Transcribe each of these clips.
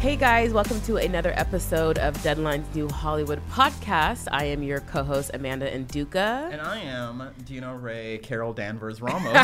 Hey guys, welcome to another episode of Deadline's New Hollywood podcast. I am your co-host Amanda N'Duka. And I am Dino Ray Carol Danvers Ramos.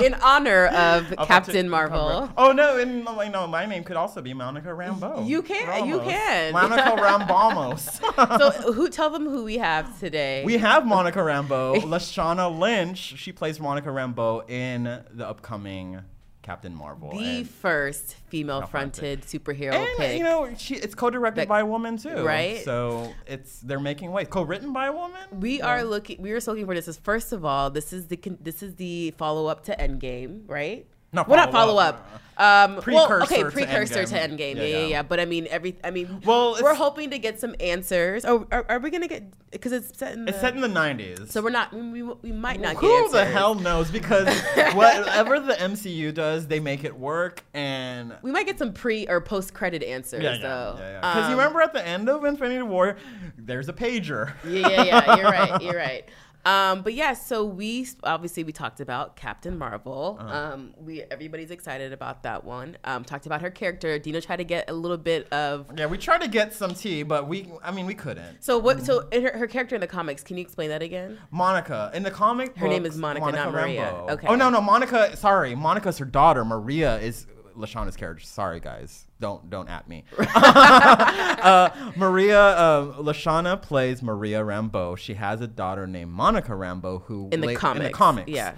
in honor of Captain Marvel. Oh no, and oh, no, no, my name could also be Monica Rambeau. You can, you Ramos. can. Monica Rambamos. so who tell them who we have today? we have Monica Rambeau, Lashana Lynch. She plays Monica Rambeau in the upcoming Captain Marvel. the first female-fronted superhero and, pick. you know, she it's co-directed That- by a woman too, right? So it's they're making waves. Co-written by a woman. we Yeah. are looking. We were looking for this. Is first of all, this is the this is the follow-up to Endgame, right? Not well, not follow-up, follow-up. Um, well, Precursor okay, to precursor to Endgame. Endgame. Yeah, Yeah, yeah, yeah. yeah. But I mean, every. I mean, Well, we're hoping to get some answers. Oh, are, are we gonna get? Because it's set in. The, It's set in the '90s. So we're not. We, we might not Who get. Who the hell knows? Because whatever the MCU does, they make it work. And We might get some pre or post credit answers yeah, yeah, though. yeah, Because Um, you remember at the end of Infinity War, there's a pager. yeah, yeah, yeah. You're right. You're right. Um, but yeah, so we obviously we talked about Captain Marvel. Uh-huh. Um, we everybody's excited about that one. Um, talked about her character. Dino tried to get a little bit of. Yeah, we tried to get some tea, but we, I mean, we couldn't. So what? So in her, her character in the comics, can you explain that again? Monica in the comic. Her name is Monica, not Maria. Rambeau. Okay. Oh no, no, Monica. Sorry, Monica's her daughter. Maria is Lashana's character. Sorry, guys. Don't don't at me. uh, Maria uh, Lashana plays Maria Rambeau. She has a daughter named Monica Rambeau who In the la- in the comics, comics. yeah.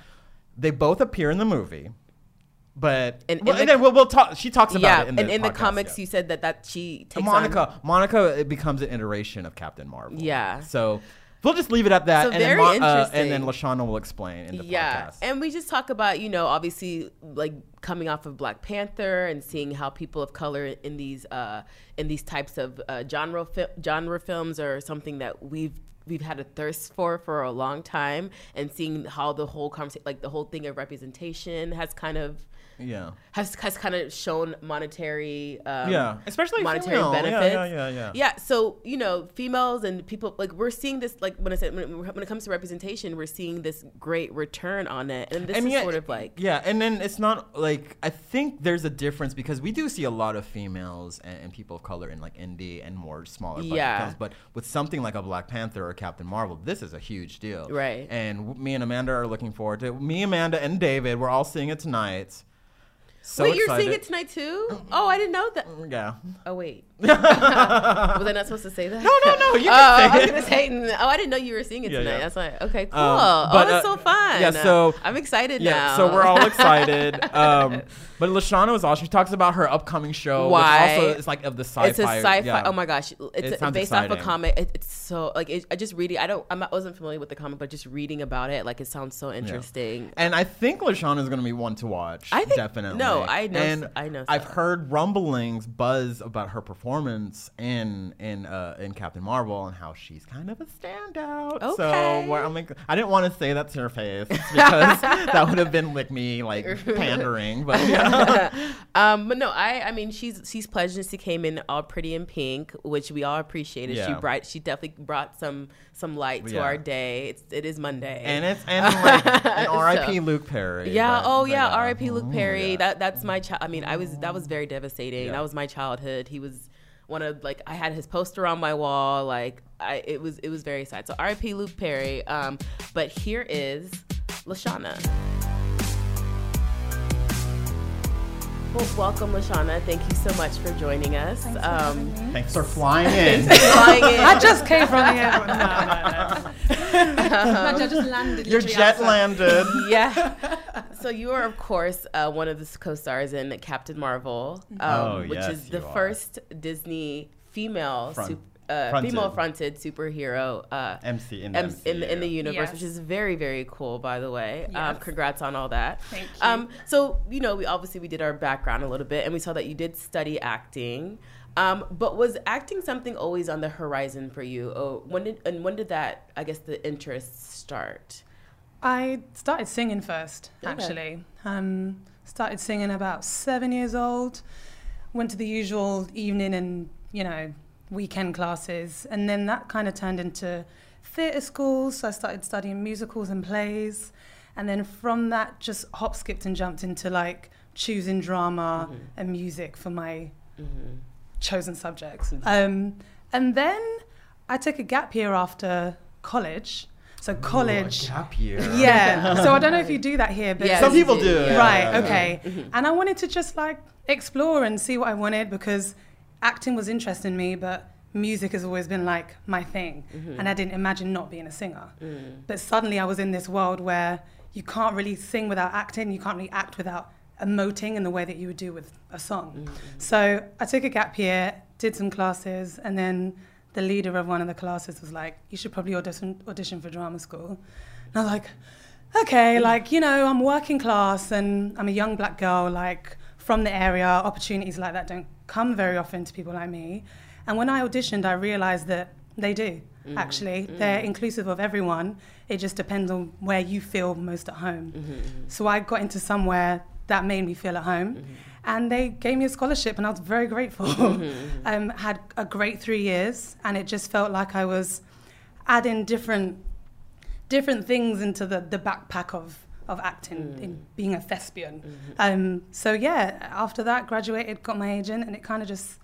They both appear in the movie. But And- well, and the- then we'll, we'll talk. She talks about yeah, it in and in the comics, yeah. you said that that she takes Monica, On, Monica it becomes an iteration of Captain Marvel. Yeah. So we'll just leave it at that. So and, very then uh, and then. Lashana will explain in the yeah, podcast. and we just talk about you know obviously like coming off of Black Panther and seeing how people of color in these uh, in these types of uh, genre fi- genre films are something that we've we've had a thirst for for a long time, and seeing how the whole conversation like the whole thing of representation has kind of yeah. has has kind of shown monetary um, Yeah, especially monetary female. Benefits. yeah, yeah, yeah. Yeah, so you know, females and people like we're seeing this like when I said when, when it comes to representation, we're seeing this great return on it, and this is yet- sort of like yeah, and then it's not like I think there's a difference because we do see a lot of females and, and people of color in like indie and more smaller Yeah. films, but with something like a Black Panther or Captain Marvel, this is a huge deal, Right. And me and Amanda are looking forward to it. Me, Amanda, and David, we're all seeing it tonight. So wait, you're excited. seeing it tonight too? Oh, I didn't know that. Yeah. Oh wait, was I not supposed to say that? No, no, no. You Oh, can I say was it. gonna say. mm, Oh, I didn't know you were seeing it Yeah, tonight. yeah. That's why. Okay, cool. Um, oh, but, that's uh, so fun. yeah, so- I'm excited Yeah, now. so we're all excited. um, but Lashana was awesome. She talks about her upcoming show. Why? Which also it's like of the sci-fi. It's a sci-fi. yeah. Oh my gosh, it's It sounds based off a comic. It, it's so like it, I just reading. I don't. I'm not, wasn't familiar with the comic, but just reading about it, like it sounds so interesting. And I think Lashana is going to be one to watch. I think- definitely. no, I know- And I know I've heard rumblings, buzz about her performance in in uh, in Captain Marvel and how she's kind of a standout. So Okay. well, I'm like, I didn't want to say that to her face because that would have been like me like pandering. But yeah. Um, but no, I I mean she's she's pleasant. She came in all pretty in pink, which we all appreciated. She Yeah. bright. She definitely brought some some light to Yeah. our day. It's, it is Monday. and it's and like and So- R.I.P. Luke Perry. Yeah. but- oh but yeah. R.I.P. Luke Mm, Perry. yeah. That that's my child. I mean, I was that was very devastating. Yeah. That was my childhood. He was one of like I had his poster on my wall. Like I, it was it was very sad. So R.I.P. Luke Perry. Um, but here is Lashana. Well, welcome, Lashana. Thank you so much for joining us. um, Thanks for flying in. flying in. I just came from the airport. No, no, no. Imagine I just landed. You're jet outside. landed. yeah. So you are, of course, uh, one of the co-stars in Captain Marvel, um, Oh, which yes, is the first Disney female, Front- sup- uh, female-fronted superhero uh, MC in the em- in, the, in the universe, Yes. which is very, very cool, by the way. Um, congrats on all that. Thank you. Um, so you know, we obviously we did our background a little bit, and we saw that you did study acting. Um, but was acting something always on the horizon for you? Oh, when did and when did that? I guess the interest start. I started singing first, Okay. actually. Um, started singing about seven years old. Went to the usual evening and you know weekend classes, and then that kind of turned into theatre schools. So I started studying musicals and plays, and then from that, just hop, skipped, and jumped into like choosing drama mm-hmm. and music for my mm-hmm. chosen subjects. Mm-hmm. Um, and then I took a gap year after college. So college. Gap year. Yeah. so I don't know if you do that here, but Yeah, Some people do. yeah. yeah, right. yeah, yeah. Okay. And I wanted to just like explore and see what I wanted because acting was interesting to me, but music has always been like my thing, mm-hmm. and I didn't imagine not being a singer. Mm. But suddenly I was in this world where you can't really sing without acting. You can't really act without emoting in the way that you would do with a song. Mm-hmm. So I took a gap year, did some classes, and then the leader of one of the classes was like, "You should probably audition audition for drama school." And I was like, "Okay, mm. like you know, I'm working class and I'm a young black girl, like from the area. Opportunities like that don't come very often to people like me." And when I auditioned, I realized that they do. Mm-hmm. Actually, mm-hmm. they're inclusive of everyone. It just depends on where you feel most at home. Mm-hmm, so I got into somewhere that made me feel at home. And they gave me a scholarship, and I was very grateful. um, had a great three years, and it just felt like I was adding different different things into the, the backpack of of acting in being a thespian. Um, so yeah, after that, graduated, got my agent, and it kind of just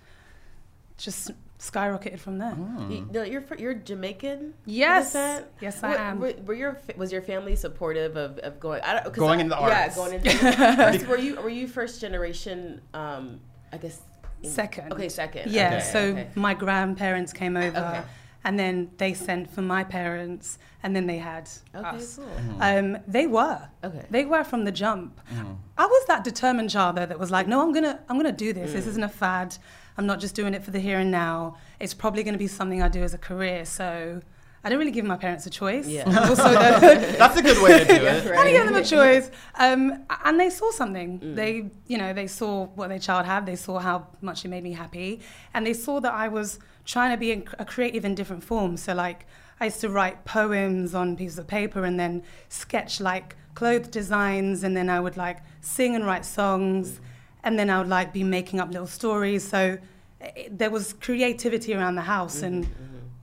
just skyrocketed from there. You, no, you're you're Jamaican. Yes. Yes, I Were- am. Were, were your was your family supportive of, of going? I don't, 'cause Going I- into the Yeah, going into. first, were you were you first generation? Um, I guess. Second. Okay, second. Yeah, Okay, so okay. my grandparents came over, Okay. And then they sent for my parents, and then they had Okay, us. cool. Um, they were. Okay. They were from the jump. I was that determined child though that was like, no, I'm gonna, I'm gonna do this. Mm. This isn't a fad. I'm not just doing it for the here and now. It's probably gonna be something I do as a career. So I didn't really give my parents a choice. Yeah. also, the, That's a good way to do it. I didn't give them a choice. Um, and they saw something. Mm. They, you know, they saw what their child had. They saw how much it made me happy, and they saw that I was trying to be a a creative in different forms. So, like, I used to write poems on pieces of paper, and then sketch like clothes designs, and then I would like sing and write songs, and then I would like be making up little stories. So. It, there was creativity around the house, and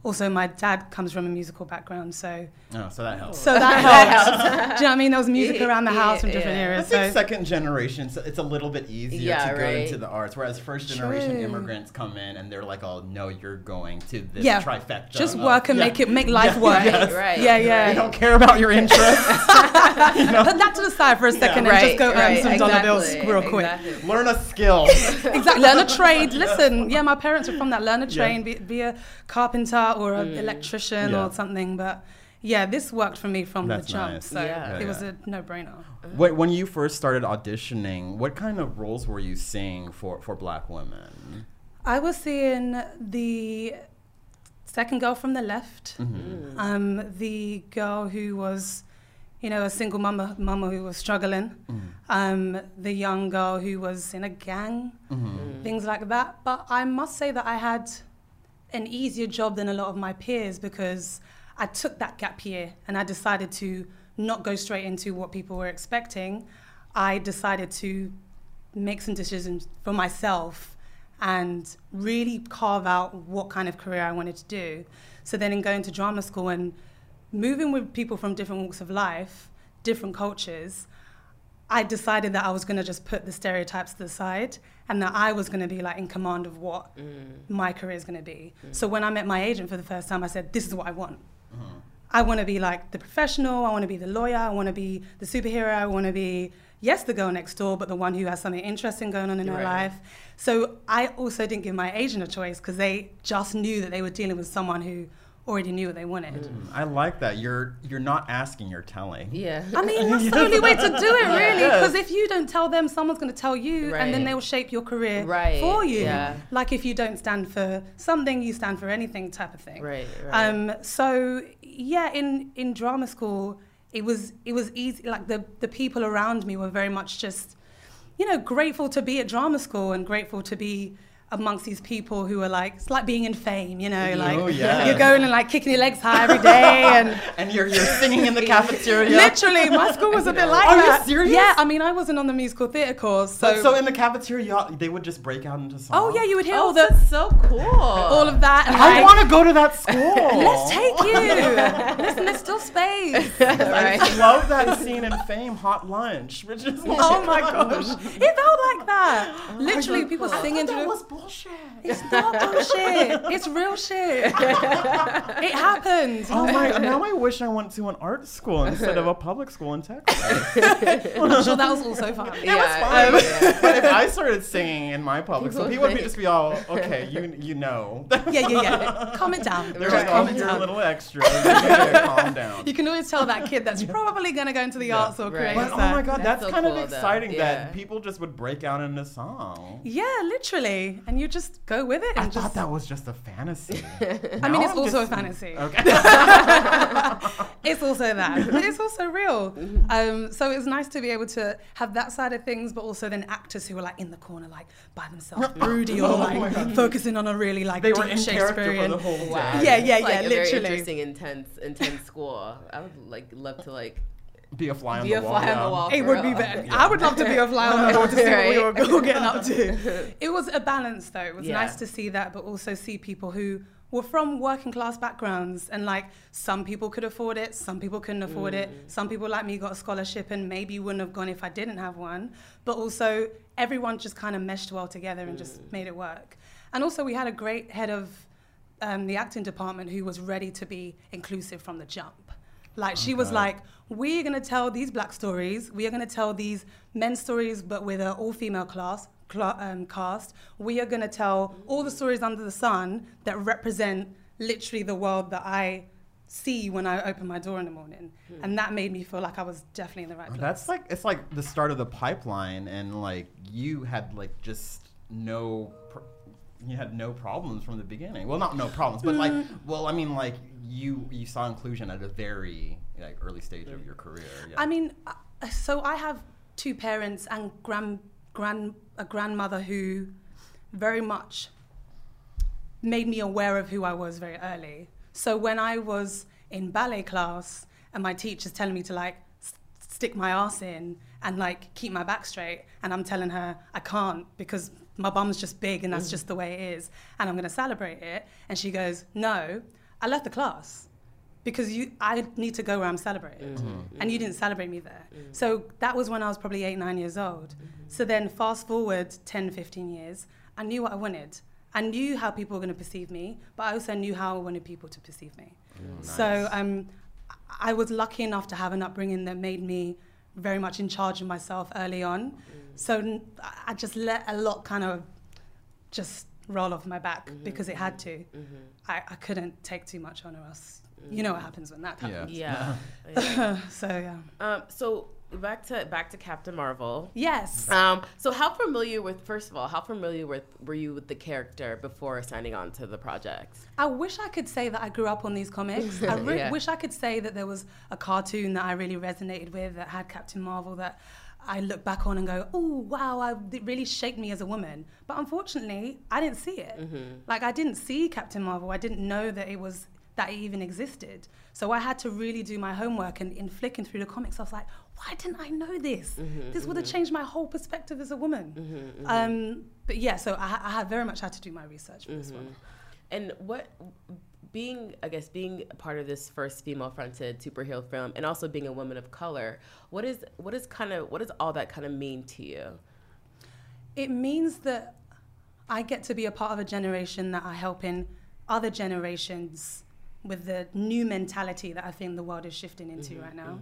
also my dad comes from a musical background, so Oh, so that helps. so that helps. Do you know what I mean? There was music around the house from different yeah. I areas. think So second generation, so it's a little bit easier Yeah, to go into the arts, whereas first generation True. immigrants come in and they're like, "Oh no, you're going to this yeah, trifecta." just of- work and Yeah. make it make life work. Right, right, Yeah, They don't care about your interests. Put that to the side for a second and Right, just go earn right, some dollar bills real quick. exactly. Learn a skill. Exactly. Learn a trade. Listen, yeah, my parents are from that. Learn a trade, be, be a carpenter or an mm. electrician Yeah. or something. But yeah, this worked for me from That's the jump. nice. So Yeah. it was Yeah. a no-brainer. When, when you first started auditioning, what kind of roles were you seeing for, for black women? I was seeing the second girl from the left, mm-hmm. mm. um, the girl who was, you know, a single mama, mama who was struggling, mm. um, the young girl who was in a gang, mm-hmm. things like that. But I must say that I had an easier job than a lot of my peers because I took that gap year and I decided to not go straight into what people were expecting. I decided to make some decisions for myself and really carve out what kind of career I wanted to do. So then in going to drama school and moving with people from different walks of life, different cultures, I decided that I was going to just put the stereotypes to the side and that I was going to be like in command of what mm. my career is going to be. Mm. So when I met my agent for the first time, I said, this is what I want. Uh-huh. I want to be like the professional, I want to be the lawyer, I want to be the superhero, I want to be, yes, the girl next door, but the one who has something interesting going on in her Right. life. So I also didn't give my agent a choice because they just knew that they were dealing with someone who already knew what they wanted. I like that. You're you're not asking, you're telling. Yeah. I mean, that's the only way to do it, really. Yes. Because if you don't tell them, someone's going to tell you, and then they will shape your career Right, for you. yeah. Like if you don't stand for something, you stand for anything, type of thing. Right, right. Um. So yeah, in in drama school, it was it was easy. Like the the people around me were very much just, you know, grateful to be at drama school and grateful to be amongst these people who are like it's like being in fame you know oh, like Oh, yeah. you're going and like kicking your legs high every day and And you're you're singing in the cafeteria. Literally, my school was a bit like Are you serious? Yeah, I mean, I wasn't on the musical theatre course, so. So, so in the cafeteria, they would just break out into songs. oh yeah, you would hear oh, all the that's so cool. all of that. And I like, want to go to that school. Let's take you. Listen, there's still space. I love that scene in Fame, Hot Lunch, which is oh like, Oh my gosh, it felt like that. Oh Literally, people singing to that the. was bullshit. It's not bullshit. It's real shit. it happened. Oh my! Now I wish I went to an art school instead of a public school in Texas. I'm sure that was also fun. It was Yeah, fun. yeah. But if I started singing in my public school, People people would be just be all, okay, you you know. Yeah, yeah, yeah. Calm it down. They're Just like, oh, it you're a little extra. You calm down. You can always tell that kid that's probably going to go into the arts or Right. create. But oh my god, that's, That's so kind cool, of though. exciting Yeah. that people just would break out into song. Yeah, literally. And you just go with it. And I just, thought that was just a fantasy. I mean, it's I'm also just- a fantasy. Okay. It's also that. But it's also real. Mm-hmm. Um, so it's nice to be able to have that side of things, but also then actors who are like in the corner, like by themselves, broody, or Oh like God. focusing on a really like they deep were in character for Shakespearean. the whole day. Wow. Yeah, yeah, It's like yeah, a very literally. interesting, intense, intense score. I would like love to like Be a fly on be the a wall. fly on the wall. It would be real. better. I would love to be a fly on the wall to see what we were all getting up to. It was a balance though. It was Yeah. nice to see that, but also see people who were from working class backgrounds and like some people could afford it, some people couldn't afford it. Mm. Some people like me got a scholarship and maybe wouldn't have gone if I didn't have one. But also everyone just kind of meshed well together and Mm. just made it work. And also we had a great head of um, the acting department who was ready to be inclusive from the jump. Like she was like, we're gonna tell these black stories. We are gonna tell these men's stories, but with an all-female class cla- um, cast. We are gonna tell all the stories under the sun that represent literally the world that I see when I open my door in the morning, and that made me feel like I was definitely in the right place. That's like it's like the start of the pipeline, and like you had like just no, you had no problems from the beginning. Well, not no problems, but like, well, I mean, like you you saw inclusion at a very like early stage of your career. Yeah. I mean, uh, so I have two parents and grand, grand, a grandmother who very much made me aware of who I was very early. So when I was in ballet class and my teacher's telling me to like stick my ass in and like keep my back straight, and I'm telling her I can't because my bum's just big and that's mm. just the way it is, and I'm gonna celebrate it, and she goes, No, I left the class because you I need to go where I'm celebrated. Mm-hmm. Mm-hmm. And you didn't celebrate me there. Mm. So that was when I was probably eight, nine years old. Mm-hmm. So then fast forward 10, 15 years, I knew what I wanted. I knew how people were going to perceive me, but I also knew how I wanted people to perceive me. Mm, so um, I was lucky enough to have an upbringing that made me very much in charge of myself early on. So I just let a lot kind of just roll off my back because it had to. I, I couldn't take too much on or else you know what happens when that Yeah. happens. Yeah. yeah. so yeah. Um, so back to back to Captain Marvel. Yes. Um, so how familiar with first of all, how familiar with were you with the character before signing on to the project? I wish I could say that I grew up on these comics. I re- Yeah. wish I could say that there was a cartoon that I really resonated with that had Captain Marvel that I look back on and go, oh, wow, I, it really shaped me as a woman. But unfortunately, I didn't see it. Mm-hmm. Like, I didn't see Captain Marvel. I didn't know that it was that it even existed. So I had to really do my homework and in flicking through the comics, I was like, why didn't I know this? Mm-hmm, this would have mm-hmm. changed my whole perspective as a woman. Um, but yeah, so I, I had very much had to do my research for this one. And what being, I guess, being part of this first female-fronted superhero film, and also being a woman of color, what is what is kind of what does all that kind of mean to you? It means that I get to be a part of a generation that are helping other generations with the new mentality that I think the world is shifting into Mm-hmm, right now.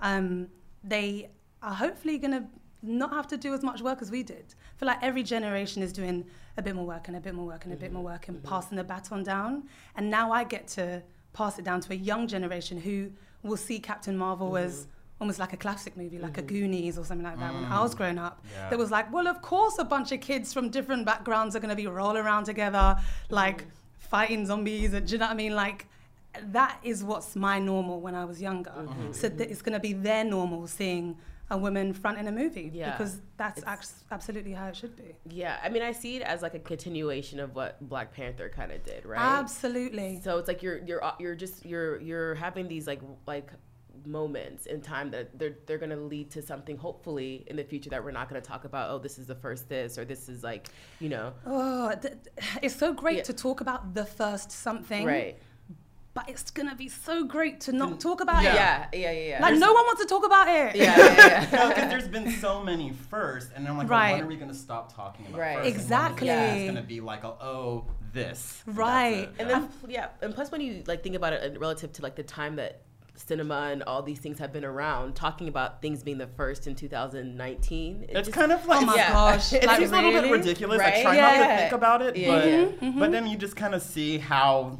Um, they are hopefully going to not have to do as much work as we did. I feel like every generation is doing a bit more work and a bit more work and a bit mm-hmm. more work and mm-hmm. passing the baton down. And now I get to pass it down to a young generation who will see Captain Marvel as mm-hmm. almost like a classic movie, like a Goonies or something like that. When I was mm. growing up, Yeah. that was like, well, of course, a bunch of kids from different backgrounds are going to be rolling around together, like mm. fighting zombies. And, do you know what I mean? Like, that is what's my normal when I was younger. So that it's going to be their normal seeing a woman front in a movie Yeah. because that's act- absolutely how it should be. Yeah, I mean, I see it as like a continuation of what Black Panther kind of did, right? Absolutely. So it's like you're you're uh, you're just you're you're having these like like moments in time that they're they're gonna lead to something hopefully in the future that we're not gonna talk about. Oh, this is the first this or this is like you know Oh, th- it's so great Yeah. to talk about the first something, right. But it's gonna be so great to not talk about Yeah, it. yeah, yeah, yeah. Like no one wants to talk about it. yeah, yeah, yeah. No, because there's been so many first, and I'm like, well, Right. when are we going to stop talking about Right. first? and when is Exactly. It's going to be like, oh, oh, this. Right. it. and then yeah, and plus when you like think about it relative to like the time that cinema and all these things have been around, talking about things being the first in 2019, it It's just- kind of like Oh my Yeah. gosh. It like, seems a little bit really? ridiculous. I Right? try not to think about it, Yeah, but. Mm-hmm. but then you just kind of see how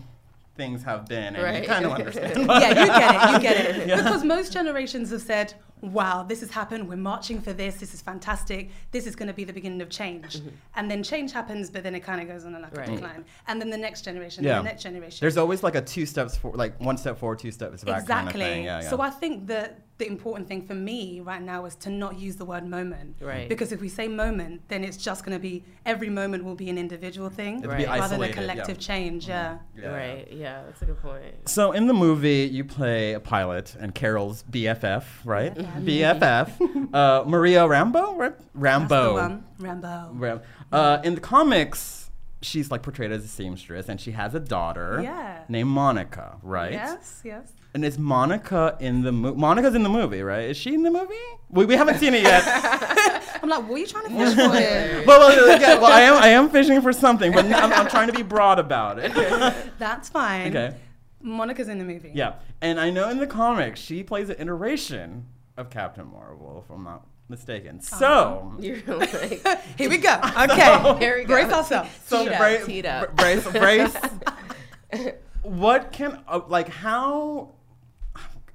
things have been, and Right. you kind of understand. yeah, you get it. You get it. Because most generations have said, "Wow, this has happened. We're marching for this. This is fantastic. This is going to be the beginning of change." Mm-hmm. And then change happens, but then it kind of goes on a like Right. a decline. And then the next generation, Yeah. the next generation. There's always like a two steps for, like one step forward, two steps back exactly. kind of thing. Yeah, yeah. So I think that the important thing for me right now is to not use the word moment. Right. Because if we say moment, then it's just going to be every moment will be an individual thing It'll be rather than a isolated, yeah. collective change. Yeah. Yeah. right. Yeah, that's a good point. So in the movie, you play a pilot and Carol's BFF, right? BFF, uh, Maria Rambeau, right? Rambeau. That's the one. Rambeau. Ram- Uh, in the comics, she's like portrayed as a seamstress, and she has a daughter Yeah. named Monica, right? Yes. Yes. And is Monica in the movie? Monica's in the movie, right? Is she in the movie? We, we haven't seen it yet. I'm like, what are you trying to fish for well, well, yeah, well, I am I am fishing for something, but I'm, I'm trying to be broad about it. That's fine. okay. Monica's in the movie. Yeah, and I know in the comics she plays an iteration of Captain Marvel, if I'm not mistaken. So, You're like Here we go. Okay. Here we go. Brace ourselves. so Teed up, bra- teed up. bra- brace, brace. what can uh, like how?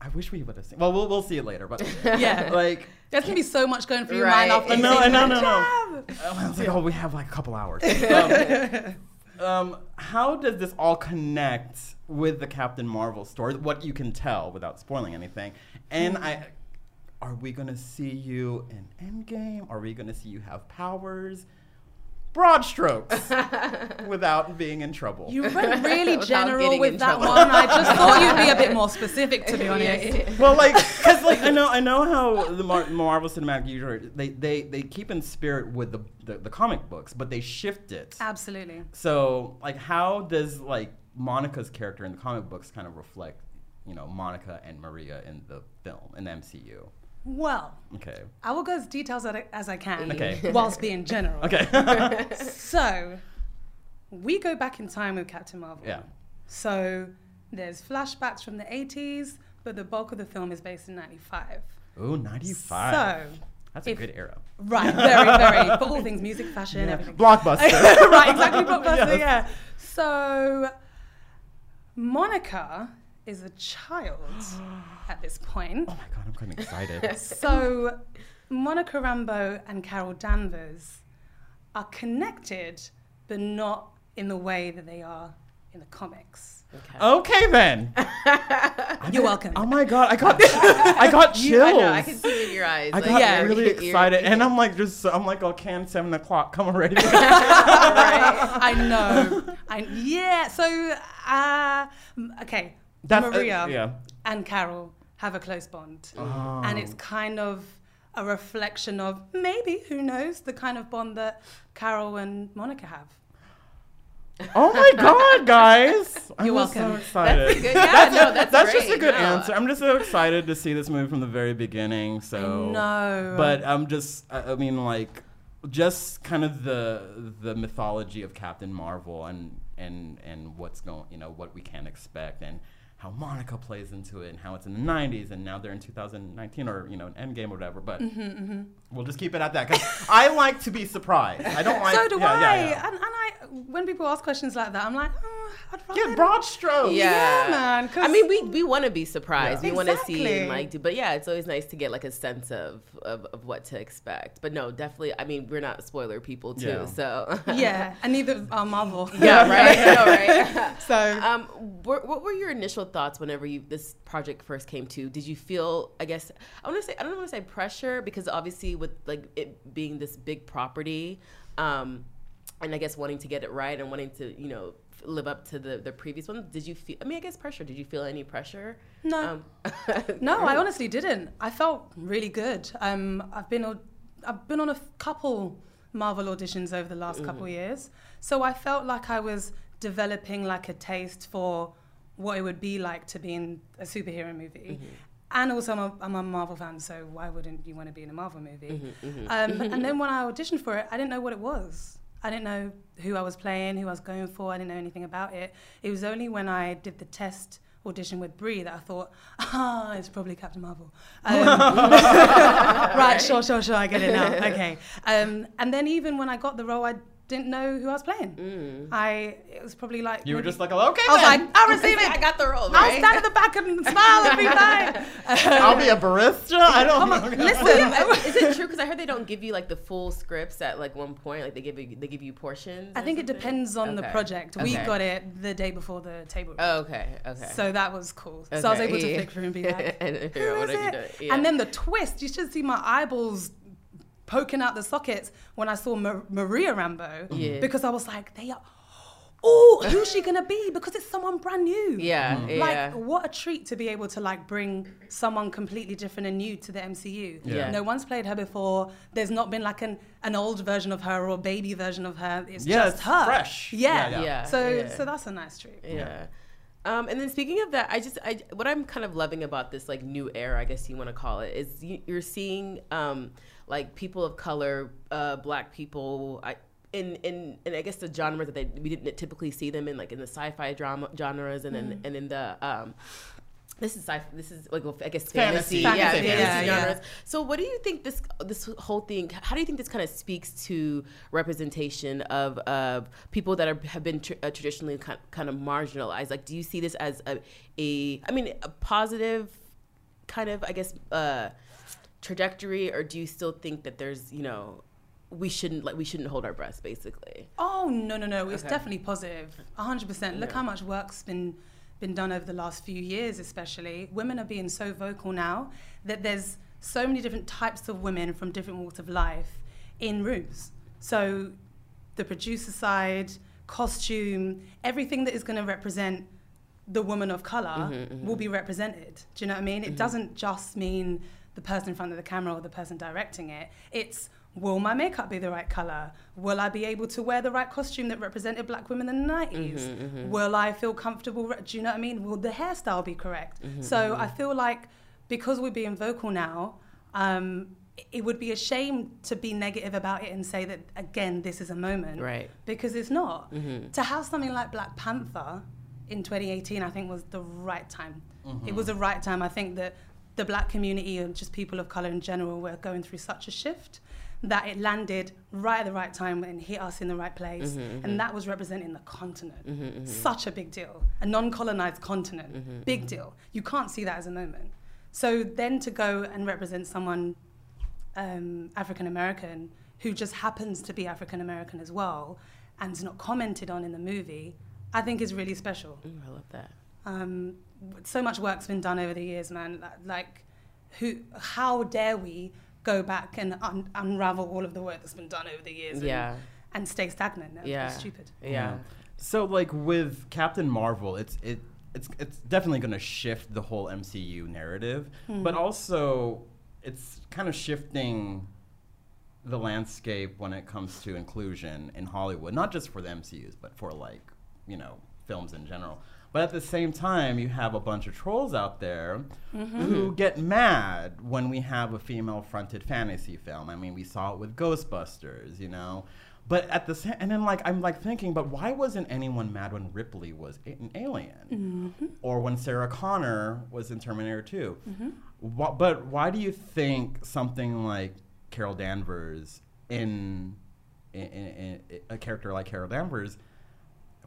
I wish we would have seen. Well, we'll we'll see it later, but Yeah. like. There's gonna be so much going through your mind after. No, no, no, no. I was like, oh, we have like a couple hours. Um, um, how does this all connect with the Captain Marvel story? What you can tell without spoiling anything, and I. Are we gonna see you in Endgame? Are we gonna see you have powers? Broad strokes, without being in trouble. You went really general with that trouble. one. I just thought you'd be a bit more specific, to be honest. well, like, cause like I know, I know how the Mar- Marvel Cinematic Universe they, they they keep in spirit with the, the the comic books, but they shift it. Absolutely. So, like, how does like Monica's character in the comic books kind of reflect, you know, Monica and Maria in the film in the MCU? Well, Okay. I will go as details as I, can, Okay. whilst being general. Okay. So, we go back in time with Captain Marvel. yeah. So, there's flashbacks from the 80s, but the bulk of the film is based in 95. Ooh, 95. So, That's a good era. right, very, very, for all things music, fashion, Yeah. everything. Blockbuster. right, exactly, blockbuster, Yes. yeah. So, Monica is a child at this point. Oh my god, I'm kind of excited. So, Monica Rambeau and Carol Danvers are connected, but not in the way that they are in the comics. okay then. You're welcome. Oh my god, I got I got chills. I know. I can see it in your eyes. I like, got Yeah. really you're- you're- excited, and I'm like, just I'm like, oh, can seven o'clock, come already. I know. I, yeah. So, uh, okay. That's- uh, Maria yeah. and Carol have a close bond, Oh. and it's kind of a reflection of maybe who knows the kind of bond that Carol and Monica have. Oh my god, guys! I'm You're just so welcome. excited. That's good- yeah, no, that's just a good No. answer. I'm just so excited to see this movie from the very beginning. So know. but I'm just, I, I mean, like, just kind of the the mythology of Captain Marvel and and and what's going, you know, what we can expect and how Monica plays into it and how it's in the 90s and now they're in 2019 or you know an Endgame or whatever. But Mm-hmm, we'll just keep it at that because I like to be surprised. I don't like. so do yeah, I. yeah, yeah. And, and I, when people ask questions like that, I'm like, oh, I'd rather. Get broad strokes. Yeah, Yeah, man, 'cause- I mean, we we want to be surprised. Yeah. We want to see and like do, but yeah, it's always nice to get like a sense of, of of what to expect. But no, definitely. I mean, we're not spoiler people too, Yeah. so yeah, and neither are Marvel. yeah, right. I know, right. So Um, what, what were your initial thoughts whenever you this project first came to? Did you feel? I guess I want to say I don't want to say pressure because obviously with like it being this big property, um, and I guess wanting to get it right and wanting to you know live up to the the previous one. Did you feel? I mean, I guess pressure. Did you feel any pressure? No. Um, No, I honestly didn't. I felt really good. Um, I've been on, I've been on a couple Marvel auditions over the last couple years, so I felt like I was developing like a taste for what it would be like to be in a superhero movie. And also, I'm a, I'm a Marvel fan, so why wouldn't you want to be in a Marvel movie? Um, and then when I auditioned for it, I didn't know what it was. I didn't know who I was playing, who I was going for. I didn't know anything about it. It was only when I did the test audition with Brie that I thought, ah, it's probably Captain Marvel. Um, right, sure, sure, sure, I get it now. Okay. Um, and then even when I got the role, I didn't know who I was playing. Mm. I it was probably like You were just like, oh, okay, I was then. like, I'll receive it. I got the role. I'll stand at the back and smile and be fine. I'll be a barista. I don't know. Listen, Is it true? Because I heard they don't give you like the full scripts at like one point. Like they give you they give you portions. I or think it depends on the Okay. project. We got it the day before the table. Oh, okay. Okay. So that was cool. So I was able to yeah. flick through and be like, And who figure out is what are you it? Yeah. And then the twist, you should see my eyeballs poking out the sockets when I saw Ma- Maria Rambeau. Yeah. Because I was like, they are, oh, who's she going to be? Because it's someone brand new. Yeah, Mhm. Like, yeah. what a treat to be able to like bring someone completely different and new to the MCU. Yeah. No one's played her before. There's not been like an, an old version of her or a baby version of her. It's Yeah, just it's her. fresh. Yeah. Yeah, yeah. Yeah, So, yeah. so that's a nice treat. Yeah. Um, and then speaking of that, I just I what I'm kind of loving about this like new era, I guess you want to call it, is you, you're seeing um, like people of color, uh, black people. I, in, in, in I guess the genres that they, we didn't typically see them in, like in the sci-fi drama genres, and then and in the um, this is this is like I guess fantasy, Fantasy. yeah, Fantasy, fantasy yeah, yeah. So, what do you think this this whole thing? How do you think this kind of speaks to representation of of people that are, have been tr- uh, traditionally kind, kind of marginalized? Like, do you see this as a, a I mean, a positive kind of I guess uh, trajectory, or do you still think that there's you know we shouldn't like we shouldn't hold our breath, basically? Oh no no no! It's Okay. definitely positive. hundred percent. Look Yeah. how much work's been been done over the last few years, especially. Women are being so vocal now that there's so many different types of women from different walks of life in rooms. So the producer side, costume, everything that is going to represent the woman of color mm-hmm, mm-hmm. will be represented. Do you know what I mean? It mm-hmm. doesn't just mean the person in front of the camera or the person directing it. It's will my makeup be the right color? Will I be able to wear the right costume that represented black women in the 90s? Mm-hmm, mm-hmm. Will I feel comfortable? re- Do you know what I mean? Will the hairstyle be correct? Mm-hmm, so I feel like because we're being vocal now, um, it- it would be a shame to be negative about it and say that again this is a moment Right. because it's not to have something like black panther in 2018 i think was the right time it was the right time i think that the black community and just people of color in general were going through such a shift that it landed right at the right time and hit us in the right place and that was representing the continent such a big deal a non-colonized continent big deal you can't see that as a moment so then to go and represent someone um, African American who just happens to be African American as well and is not commented on in the movie, I think is really special. Mm, I love that. Um, so much work's been done over the years, man. Like- Like, who? How dare we go back and un- unravel all of the work that's been done over the years? and- Yeah. And, stay stagnant. That would be Yeah. stupid. Yeah. So like with Captain Marvel, it's it it's it's definitely going to shift the whole MCU narrative, hmm. but also it's kind of shifting the landscape when it comes to inclusion in Hollywood, not just for the MCUs, but for like, you know, films in general. But at the same time, you have a bunch of trolls out there mm-hmm. who get mad when we have a female fronted fantasy film. I mean, we saw it with Ghostbusters, you know. But at the same, and then like I'm like thinking, but why wasn't anyone mad when Ripley was a- an alien, mm-hmm. or when Sarah Connor was in Terminator 2? Mm-hmm. Wha- but why do you think something like Carol Danvers in, in, in, in a character like Carol Danvers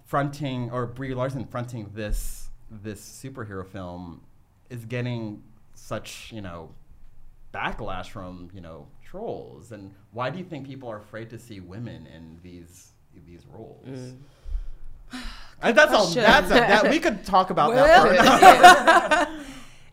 fronting or Brie Larson fronting this this superhero film is getting such you know backlash from you know trolls. And why do you think people are afraid to see women in these these roles? And that's all that's a, that we could talk about Well, that for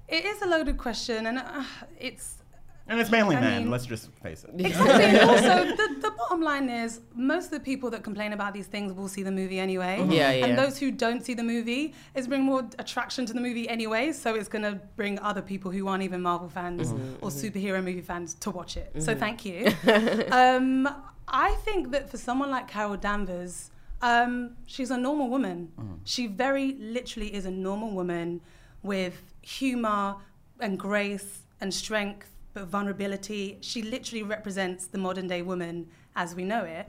It is a loaded question, and uh, it's and it's mainly I men mean- let's just face it Exactly. and also, the, the bottom line is most of the people that complain about these things will see the movie anyway. Yeah, yeah. And those who don't see the movie is bring more attraction to the movie anyway. So it's going to bring other people who aren't even Marvel fans Mm-hmm, or superhero movie fans to watch it. So thank you. um, I think that for someone like Carol Danvers, um, she's a normal woman. She very literally is a normal woman with humor and grace and strength, but vulnerability. She literally represents the modern day woman as we know it,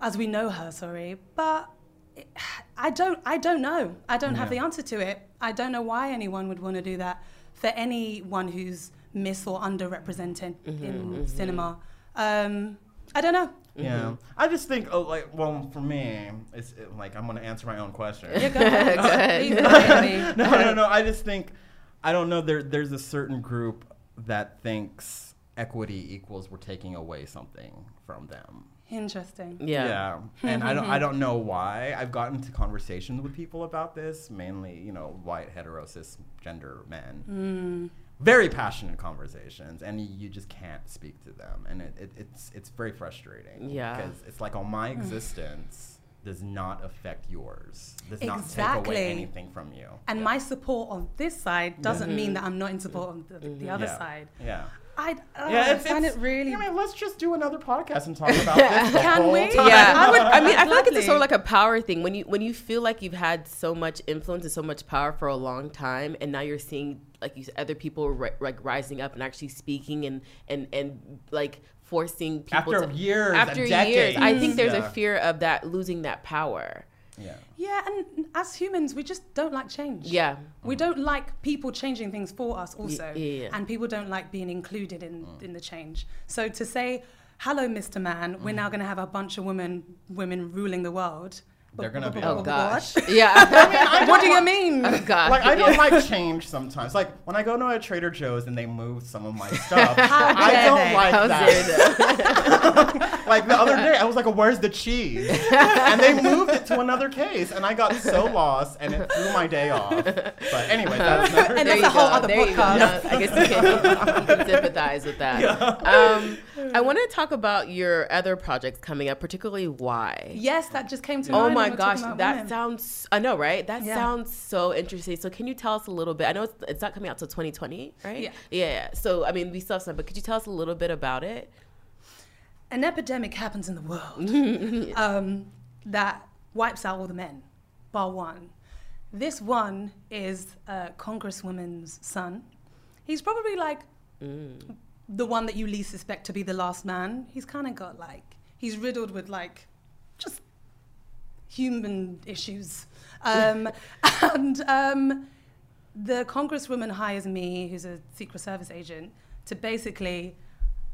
as we know her. Sorry, but it- I don't. I don't know. I don't have the answer to it. I don't know why anyone would want to do that for anyone who's mis or underrepresented in cinema. Um, I don't know. yeah i just think oh, like well for me it's it, like i'm gonna answer my own question Yeah, go ahead. Go ahead. Please enlighten me. no, no, no. I just think I don't know. There, there's a certain group that thinks equity equals we're taking away something from them. Interesting. Yeah. Yeah. and I don't, I don't know why. I've gotten into conversations with people about this, mainly, you know, white hetero cisgender men. Hmm. Very passionate conversations, and you just can't speak to them, and it, it, it's it's very frustrating. Yeah. because it's like, oh, my hmm. existence does not affect yours. Does not take away anything from you. And Yeah. my support on this side doesn't mean that I'm not in support on the, the other Yeah. side. Yeah. I, uh, Yeah, I it's, find it's- it really. I mean, let's just do another podcast and talk about this. Can we? time. Yeah, I would. I mean, I feel like it's a sort of like a power thing. When you when you feel like you've had so much influence and so much power for a long time, and now you're seeing like you said, other people ri- like rising up and actually speaking and and and like forcing people After to, years and after years. I think there's Yeah. a fear of that losing that power. Yeah. yeah, and as humans, we just don't like change. Yeah. We don't like people changing things for us, also. yeah, yeah. And people don't like being included in, mm. in the change. So to say, hello, Mr. Man, we're mm. now going to have a bunch of women women ruling the world. They're gonna be- Oh What? gosh. Yeah. I mean, What do you mean? oh gosh. Like I don't like change sometimes. Like when I go to a Trader Joe's and they move some of my stuff, I don't like How that. Dare they? like the other day, I was like, "Where's the cheese?" and they moved it to another case, and I got so lost, and it threw my day off. But anyway, that's another And There that's you a whole go. other There you go. podcast. No, I guess you can, you can sympathize with that. Um, I want to talk about your other projects coming up, particularly why. Yes, that just came to mind. Oh mind. my gosh, that women. sounds. I know, right? That Yeah. sounds so interesting. So, can you tell us a little bit? I know it's, it's not coming out till 2020, right? Yeah. yeah. yeah. So, I mean, we still have some, but could you tell us a little bit about it? An epidemic happens in the world um, that wipes out all the men, bar one. This one is a congresswoman's son. He's probably like the one that you least suspect to be the last man. He's kind of got like, he's riddled with like just human issues. Um, and um, the congresswoman hires me, who's a Secret Service agent, to basically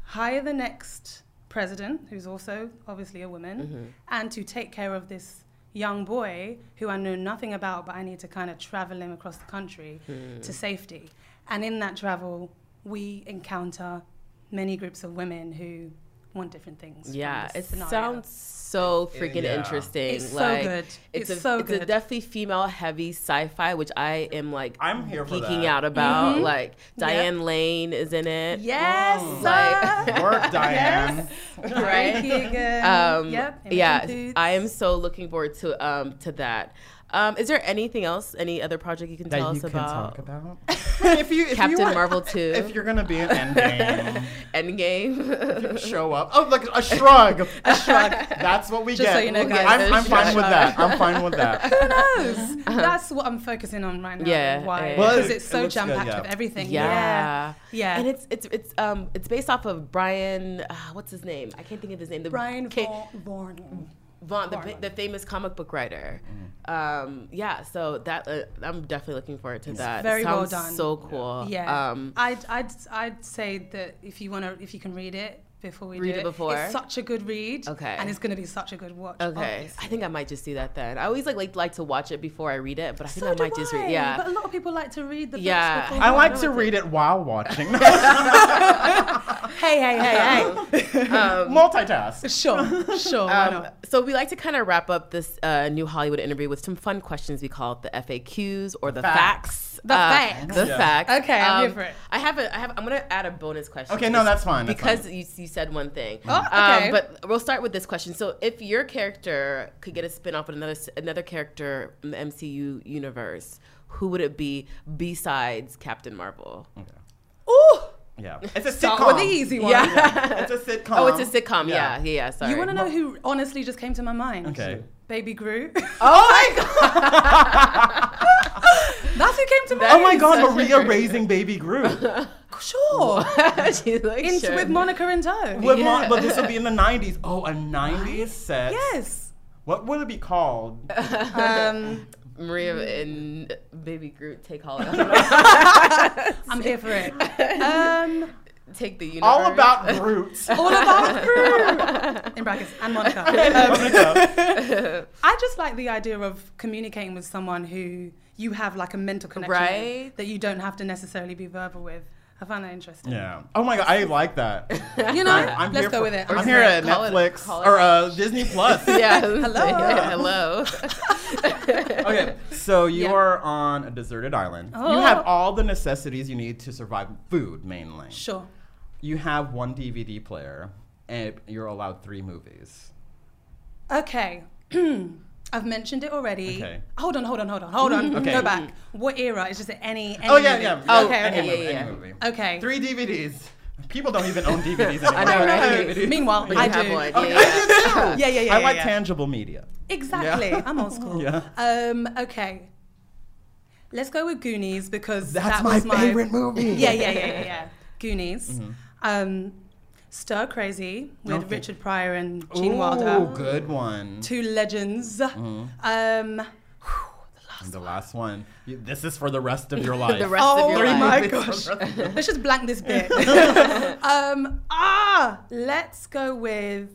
hire the next president, who's also obviously a woman, mm-hmm. and to take care of this young boy who I know nothing about, but I need to kind of travel him across the country hmm. to safety. And in that travel, we encounter many groups of women who want different things. from Yeah, this it scenario. sounds so freaking yeah. interesting. It's so good. It's, It's a, so it's a good. definitely female heavy sci-fi, which I am like I'm here for geeking out about. Mhm. Like Diane Lane is in it. Yes, Like- Work, Diane. right? Keoghan. Um, yep. Imogen yeah, I am so looking forward to um to that. Um, is there anything else? Any other project you can that tell you us can about? talk about. if you, if Captain you want- Marvel 2. If you're gonna be an Endgame, Endgame. show up. Oh, like a shrug. A shrug. That's what we Just get. so you know, guys, I'm, I'm fine with that. I'm fine with that. Who knows? That's what I'm focusing on right now. Yeah, Why? yeah. Well, Because it- it's so looks good, jam packed yeah. with everything. Yeah. Yeah. Yeah. And it's it's it's um it's based off of Brian uh, what's his name? I can't think of his name. The Brian Ca- Vaughan. Vaughan. Vaughn, the, the famous comic book writer. Mm. Um, yeah, so that uh, I'm definitely looking forward to that. very well Sounds done. So cool. Yeah. Um, I'd, I'd, I'd say that if you want to, if you can read it before we Read do it before? it's such a good read. Okay. And it's going to be such a good watch. okay, obviously. I think I might just do that then. I always like like like to watch it before I read it, but I think So I do might just I, read. Yeah. But a lot of people like to read the Yeah. books before. I like watch to read it while watching. Hey, hey, hey, hey. Multitask. sure, sure. Um, so we like to kind of wrap up this uh, new Hollywood interview with some fun questions. We call it the FAQs or the Facts. facts. The Uh, facts. The Yeah. facts. Um, Okay, I'm here for it. I have a. I have. I'm gonna add a bonus question. Okay, no, that's fine, that's because fine. you, you said one thing. Oh, okay. Um, but we'll start with this question. So, if your character could get a spin off with another another character in the MCU universe, who would it be besides Captain Marvel? Ooh, Yeah. It's a start sitcom. with the easy one. Yeah. It's a sitcom. Oh, it's a sitcom. Yeah, yeah. yeah sorry. You want to know who honestly just came to my mind? Okay. Baby Groot. Oh my god! That's who came to mind. Oh my God, Maria raising baby Groot. Sure. She's like, In, sure. With Monica in tow. With Mo- Yeah. but this will be in the 90s. Oh, a 90s set. Yes. What would it be called? Um, Maria and Baby Groot take all I'm here for it. Um, take the universe. All about Groot. all about Groot. In brackets, and Monica. Monica. I just like the idea of communicating with someone who you have like a mental connection Right. with, that you don't have to necessarily be verbal with. I find that interesting. Yeah. Oh my god, I like that. You know, I'm let's here go for- with it. I'm I'm here at Netflix it or uh, Disney Plus. yeah. Hello. Hello. okay, so you Yeah. are on a deserted island. Oh. You have all the necessities you need to survive. Food mainly. Sure. You have one DVD player, and you're allowed three movies. Okay. I've mentioned it already. Okay. Hold on, hold on, hold on, hold on. Okay. Go back. What era? Is just any. any Oh yeah, movie. yeah. Oh, okay, any okay. movie, yeah, any yeah. movie. Okay. Three DVDs. People don't even own DVDs anymore. I know, don't right? DVDs. Meanwhile, But you I have do. one. Okay, Yeah, yeah. you do. Yeah, yeah, yeah, I yeah, like yeah. tangible media. Exactly. Yeah. I'm old school. Yeah. Um, okay. Let's go with Goonies because That's that my was my favorite movie. Yeah, yeah, yeah, yeah, yeah. Goonies. Mm-hmm. Um, Stir Crazy with Okay. Richard Pryor and Gene Ooh, Wilder. good one. Two legends. Mm-hmm. Um, And the last one. You- This is for the rest of your life. The rest oh of your life. my This gosh. is for the rest of- Let's just blank this bit. um, ah, let's go with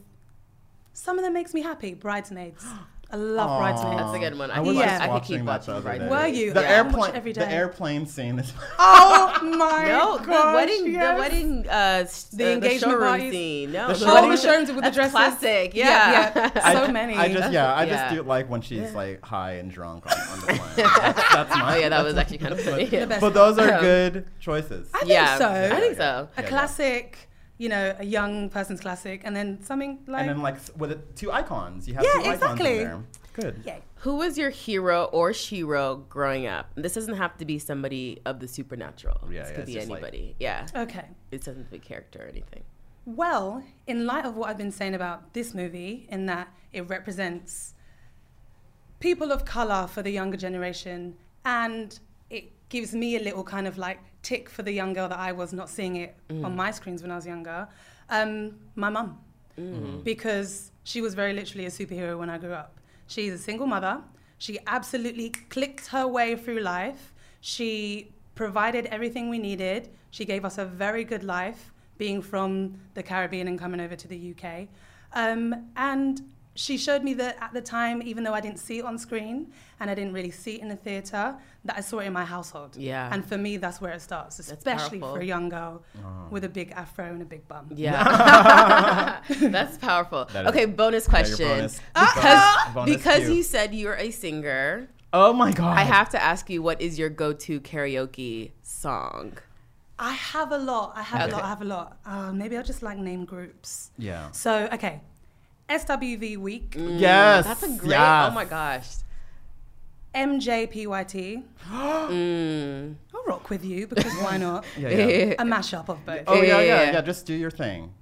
something that makes me happy. Bridesmaids. I love Aw. Bridesmaids. That's a good one. I, I was could, Yeah. just I could watching keep that watching the Bridesmaids. Were you? The Yeah, airplane. every The day. airplane scene is. Oh my No, gosh. the wedding, yes. the wedding, uh, The uh, engagement showroom parties. scene. No, The the showroom- wedding Oh, the sh- showrooms with the that's dresses. Classic, yeah. Yeah, yeah. So I, many. I just yeah, I just Yeah. do like when she's like high and drunk on, on the plane. That's, that's my. Oh yeah, that was actually kind of funny. The But those are good choices. I think yeah, so. I think so. a yeah. classic, you know, a young person's classic, and then something like. and then like with it, two icons. You have Yeah, two icons exactly. in there. Good. Yay. Who was your hero or shero growing up? This doesn't have to be somebody of the supernatural. Yeah, this yeah, could it's be just like- anybody. yeah, Okay. it doesn't have to be character or anything. Well, in light of what I've been saying about this movie, in that it represents people of color for the younger generation, and it gives me a little kind of like tick for the young girl that I was not seeing it on my screens when I was younger. Um, my mum, because she was very literally a superhero when I grew up. She's a single mother. She absolutely clicked her way through life. She provided everything we needed. She gave us a very good life, being from the Caribbean and coming over to the UK. Um, and she showed me that at the time, even though I didn't see it on screen and I didn't really see it in the theatre, that I saw it in my household. Yeah. And for me, that's where it starts, especially for a young girl with a big afro and a big bum. Yeah, that's powerful. That is- okay, bonus Yeah, question. bonus- Because bonus because you said you're a singer, Oh my god. I have to ask you what is your go-to karaoke song? I have a lot. I have Okay. a lot. I have a lot. Uh, maybe I'll just like name groups. Yeah. So, okay. SWV Weak. Yes. That's a great. yes. Oh my gosh. MJPYT. Mm. I'll rock with you because why not? Yeah, yeah. A mashup of both. Oh yeah, yeah, Yeah. yeah. Just do your thing.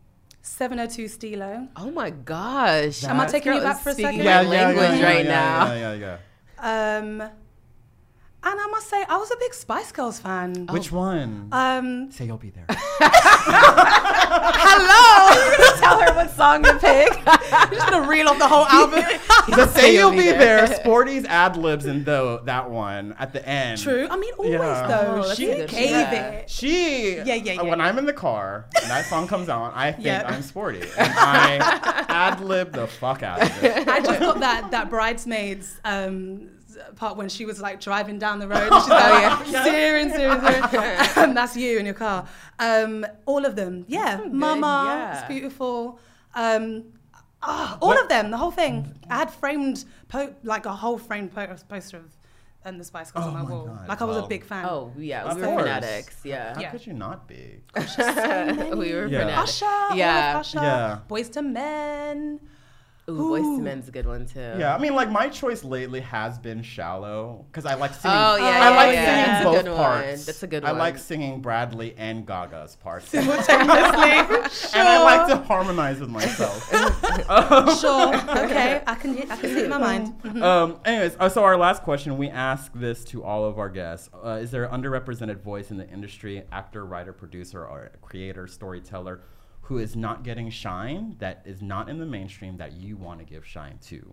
702 Steelo. Oh my gosh. Am I taking you girl back for a second? my Yeah, language yeah, right yeah, now. Yeah, yeah, yeah. Um, and I must say, I was a big Spice Girls fan. Which one? Um, Say you'll be there. Hello. You're gonna Tell her what song to pick. I'm just gonna reel off the whole album. the Say You'll Be There. Sporty's ad libs in though that one at the end. True. I mean, always Yeah. though. Oh, she gave one. it. She, Yeah, yeah, yeah, When yeah. I'm in the car and that song comes on, I think Yeah. I'm sporty, and I ad lib the fuck out of it. I just got that that bridesmaids um, part when she was like driving down the road. And she's like, steering, steering, steering. Um, that's you in your car. Um, all of them. Yeah. Mama. yeah. It's beautiful. Um, ah, all What- of them. The whole thing. I had framed po- like a whole framed po- poster of and the Spice Girls Oh on my my wall. God, Like I was a big fan. Oh yeah, Of we were course. fanatics. Yeah. How Yeah. could you not be? we were Yeah. fanatics. Usher. Yeah. Usher. Yeah. Boyz II Men. Ooh, Boyz II Men's a good one too. Yeah, I mean, like my choice lately has been "Shallow" because I like singing. Oh, yeah, I yeah, like yeah. singing That's both good one. parts. That's a good one. I like singing Bradley and Gaga's parts, Simultaneously. and I like to harmonize with myself. Sure. Okay. I can I can see it in my mind. um, anyways, uh, so our last question, we ask this to all of our guests: uh, Is there an underrepresented voice in the industry, actor, writer, producer, or creator, storyteller, who is not getting shine, that is not in the mainstream, that you want to give shine to?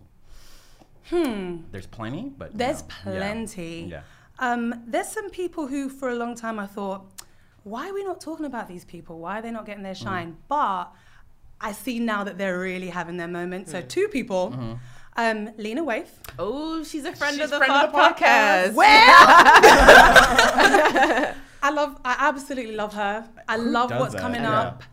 Hmm. There's plenty, but There's no. Plenty. Yeah. Um, there's some people who, for a long time, I thought, why are we not talking about these people? Why are they not getting their shine? But I see now that they're really having their moment. So, two people. Um, Lena Waithe. Oh, she's a friend She's of the friend of the podcast. podcast. I love, I absolutely love her. I love what's doesn't? coming Yeah. up.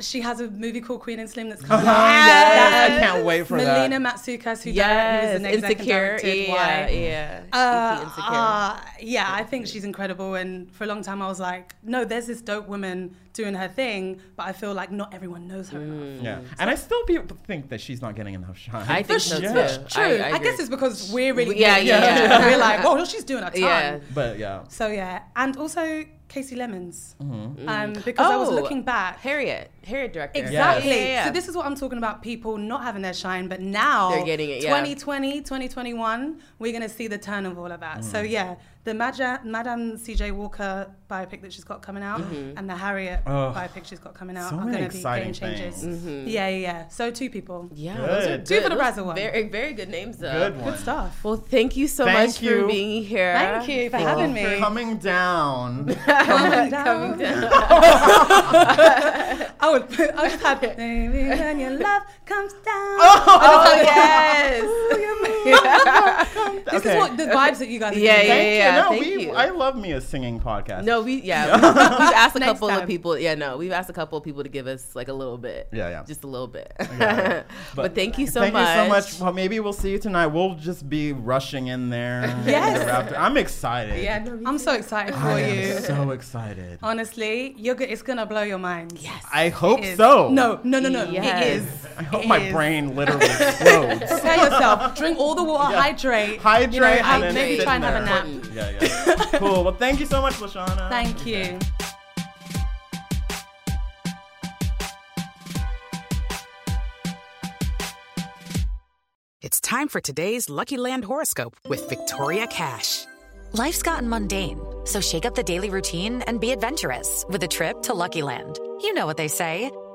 She has a movie called Queen and Slim that's coming Yes, out. I can't wait for Melina that. Matsoukas, who, direct, who's yes, an exec and insecure. directed Yeah, Why. yeah. Uh, Sneaky insecure. uh, yeah, I think she's incredible. And for a long time, I was like, no, there's this dope woman doing her thing, but I feel like not everyone knows her enough. Yeah, and I still be, think that she's not getting enough shine. I think so Yeah. too. True. I, I, I guess it's because we're really Yeah, big. yeah, yeah. we're like, oh, she's doing a ton. Yeah. but yeah, So yeah, and also Kasi Lemmons, Mm-hmm. um, because I was Oh, looking back. Harriet, Harriet director. Exactly. Yeah, yeah, yeah. So this is what I'm talking about. People not having their shine, but now They're getting it, yeah. 2020, 2021, we're gonna see the turn of all of that. So Mm. yeah, the Madja, Madame C.J. Walker biopic that she's got coming out, mm-hmm. and the Harriet Ugh. biopic she's got coming out So are gonna be game changers. things. Yeah, yeah, yeah. So two people. Yeah, Good. Two good. for the Those price of one. Very, very good names though. good one. Good stuff. Well, thank you so Thank much you. for being here. Thank you for having me. Coming down. Coming down. Coming down. I would put, I just had baby when your love comes down. oh yes. This Okay. is what the vibes that you guys are Yeah, giving. yeah, Thank yeah. No, thank we, you. I love me a singing podcast. No, we yeah, we, we've asked a couple time. of people. Yeah, no, we've asked a couple of people to give us like a little bit. Yeah, yeah. just a little bit. Yeah. but, thank you so Thank much. Thank you so much. Well, maybe we'll see you tonight. We'll just be rushing in there. Yes. I'm excited. Yeah, no, I'm so excited for you. I you. am so excited. Honestly, you're go- it's gonna blow your mind. Yes. I hope so. No, no, no, no. Yes. It is. I hope It my is. brain literally explodes. Prepare yourself. Drink all the water. Yeah. Hydrate. Hydrate You know, and maybe try and have a nap. Yeah, yeah. cool. Well, thank you so much, Lashana. Thank you. It's time for today's Lucky Land horoscope with Victoria Cash. Life's gotten mundane, so shake up the daily routine and be adventurous with a trip to Lucky Land. You know what they say